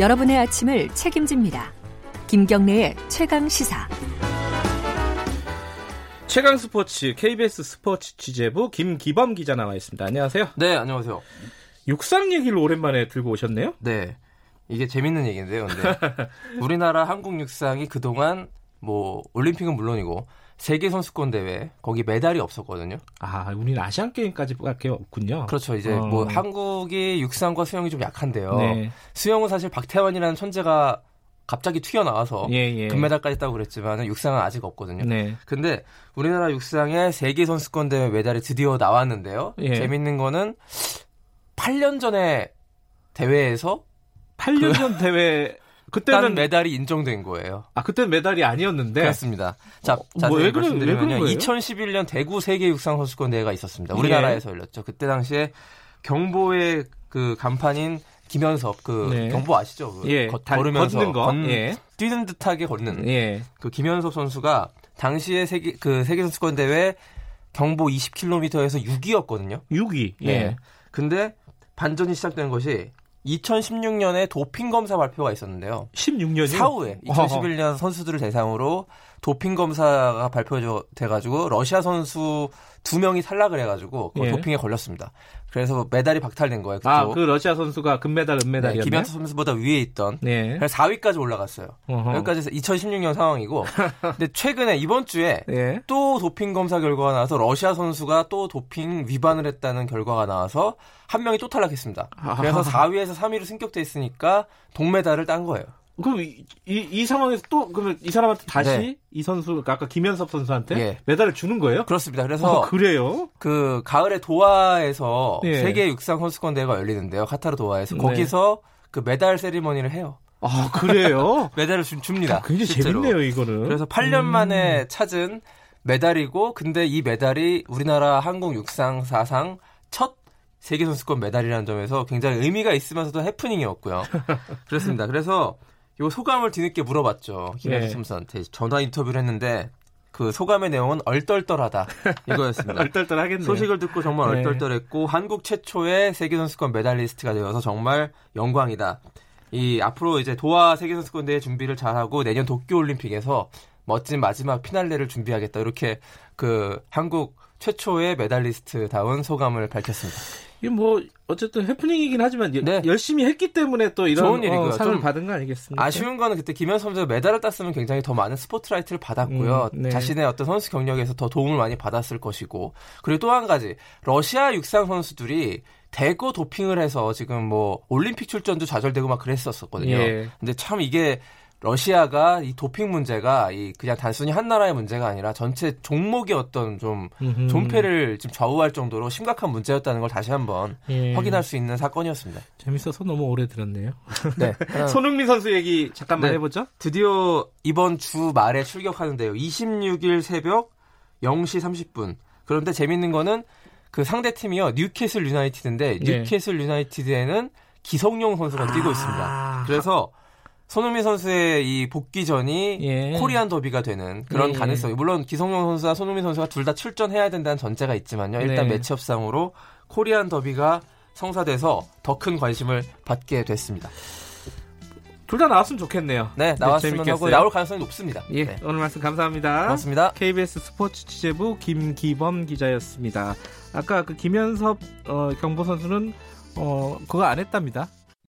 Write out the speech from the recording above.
여러분의 아침을 책임집니다. 김경래의 최강 시사. 최강 스포츠 KBS 스포츠 취재부 김기범 기자 나와 있습니다. 안녕하세요. 네, 안녕하세요. 육상 얘기를 오랜만에 들고 오셨네요. 네. 이게 재밌는 얘기인데요. 근데 우리나라 한국 육상이 그동안 뭐 올림픽은 물론이고 세계 선수권 대회 거기 메달이 없었거든요. 아, 우리는 아시안 게임까지밖에 없군요. 그렇죠. 이제 어. 뭐 한국이 육상과 수영이 좀 약한데요. 네. 수영은 사실 박태환이라는 천재가 갑자기 튀어나와서 예, 예. 금메달까지 따고 그랬지만 육상은 아직 없거든요. 네. 근데 우리나라 육상의 세계 선수권 대회 메달이 드디어 나왔는데요. 예. 재밌는 거는 8년 전에 대회에서 8년 전 대회 딴 그때는 메달이 인정된 거예요. 아 그때는 메달이 아니었는데 그렇습니다. 자, 어, 뭐왜 그래- 왜 말씀드리면요. 그런 거예요? 2011년 대구 세계 육상 선수권 대회가 있었습니다. 우리나라에서 열렸죠. 그때 당시에 경보의 그 간판인 김현섭 그 네. 경보 아시죠? 그 예, 걷- 달- 걸으면서 걷는 거. 걷는- 예. 뛰는 듯하게 걷는 예. 그 김현섭 선수가 당시에 세계 그 세계 선수권 대회 경보 20km에서 6위였거든요. 6위. 예. 네. 근데 반전이 시작된 것이 2016년에 도핑 검사 발표가 있었는데요. 16년이요? 사후에 2011년 선수들을 대상으로 도핑 검사가 발표돼 가지고 러시아 선수 두 명이 탈락을 해가지고 그 예. 도핑에 걸렸습니다. 그래서 메달이 박탈된 거예요. 아. 그 러시아 선수가 금메달, 네, 은메달이었나요? 김현수 선수보다 위에 있던 네. 그래서 4위까지 올라갔어요. 어허. 여기까지 2016년 상황이고 근데 최근에 이번 주에 예. 또 도핑 검사 결과가 나와서 러시아 선수가 또 도핑 위반을 했다는 결과가 나와서 한 명이 또 탈락했습니다. 그래서 4위에서 3위로 승격돼 있으니까 동메달을 딴 거예요. 그럼 이, 이, 이 상황에서 또 그러면 이 사람한테 다시 네. 이 선수 그러니까 아까 김현섭 선수한테 예. 메달을 주는 거예요? 그렇습니다. 그래서 어, 그래요? 그 가을에 도하에서 예. 세계 육상 선수권 대회가 열리는데요. 카타르 도하에서 네. 거기서 그 메달 세리머니를 해요. 아, 그래요? 메달을 주, 줍니다. 굉장히 실제로. 재밌네요, 이거는. 그래서 8년 음. 만에 찾은 메달이고 근데 이 메달이 우리나라 한국 육상 사상 첫 세계 선수권 메달이라는 점에서 굉장히 의미가 있으면서도 해프닝이었고요. 그렇습니다. 그래서 요 소감을 뒤늦게 물어봤죠. 김현수 예. 선수한테 전화 인터뷰를 했는데 그 소감의 내용은 얼떨떨하다 이거였습니다. 얼떨떨하겠네요. 소식을 듣고 정말 네. 얼떨떨했고 한국 최초의 세계 선수권 메달리스트가 되어서 정말 영광이다. 이 앞으로 이제 도하 세계 선수권 대회 준비를 잘하고 내년 도쿄 올림픽에서 멋진 마지막 피날레를 준비하겠다. 이렇게 그 한국 최초의 메달리스트다운 소감을 밝혔습니다. 이게 뭐 어쨌든 해프닝이긴 하지만 여- 네. 열심히 했기 때문에 또 이런 좋은 일이고요. 어, 상을 좀 받은 거 아니겠습니까? 아쉬운 거는 그때 김현섭 선수가 메달을 땄으면 굉장히 더 많은 스포트라이트를 받았고요. 음, 네. 자신의 어떤 선수 경력에서 더 도움을 많이 받았을 것이고. 그리고 또 한 가지. 러시아 육상 선수들이 대거 도핑을 해서 지금 뭐 올림픽 출전도 좌절되고 막 그랬었거든요. 예. 근데 참 이게 러시아가 이 도핑 문제가 이 그냥 단순히 한 나라의 문제가 아니라 전체 종목의 어떤 좀 음흠. 존폐를 지금 좌우할 정도로 심각한 문제였다는 걸 다시 한번 예. 확인할 수 있는 사건이었습니다. 재밌어서 너무 오래 들었네요. 네. 손흥민 선수 얘기 잠깐만 네. 해보죠. 드디어 이번 주 말에 출격하는데요. 26일 새벽 0시 30분. 그런데 재밌는 거는 그 상대 팀이요. 뉴캐슬 유나이티드인데 네. 뉴캐슬 유나이티드에는 기성용 선수가 뛰고 아. 있습니다. 그래서 손흥민 선수의 이 복귀 전이 예. 코리안 더비가 되는 그런 예. 가능성이 물론 기성용 선수와 손흥민 선수가 둘 다 출전해야 된다는 전제가 있지만요. 일단 네. 매치업상으로 코리안 더비가 성사돼서 더 큰 관심을 받게 됐습니다. 둘 다 나왔으면 좋겠네요. 네, 나왔으면 재밌겠어요. 하고 나올 가능성이 높습니다. 예, 네. 오늘 말씀 감사합니다. 고맙습니다. KBS 스포츠 취재부 김기범 기자였습니다. 아까 그 김현섭 어, 경보 선수는 어, 그거 안 했답니다.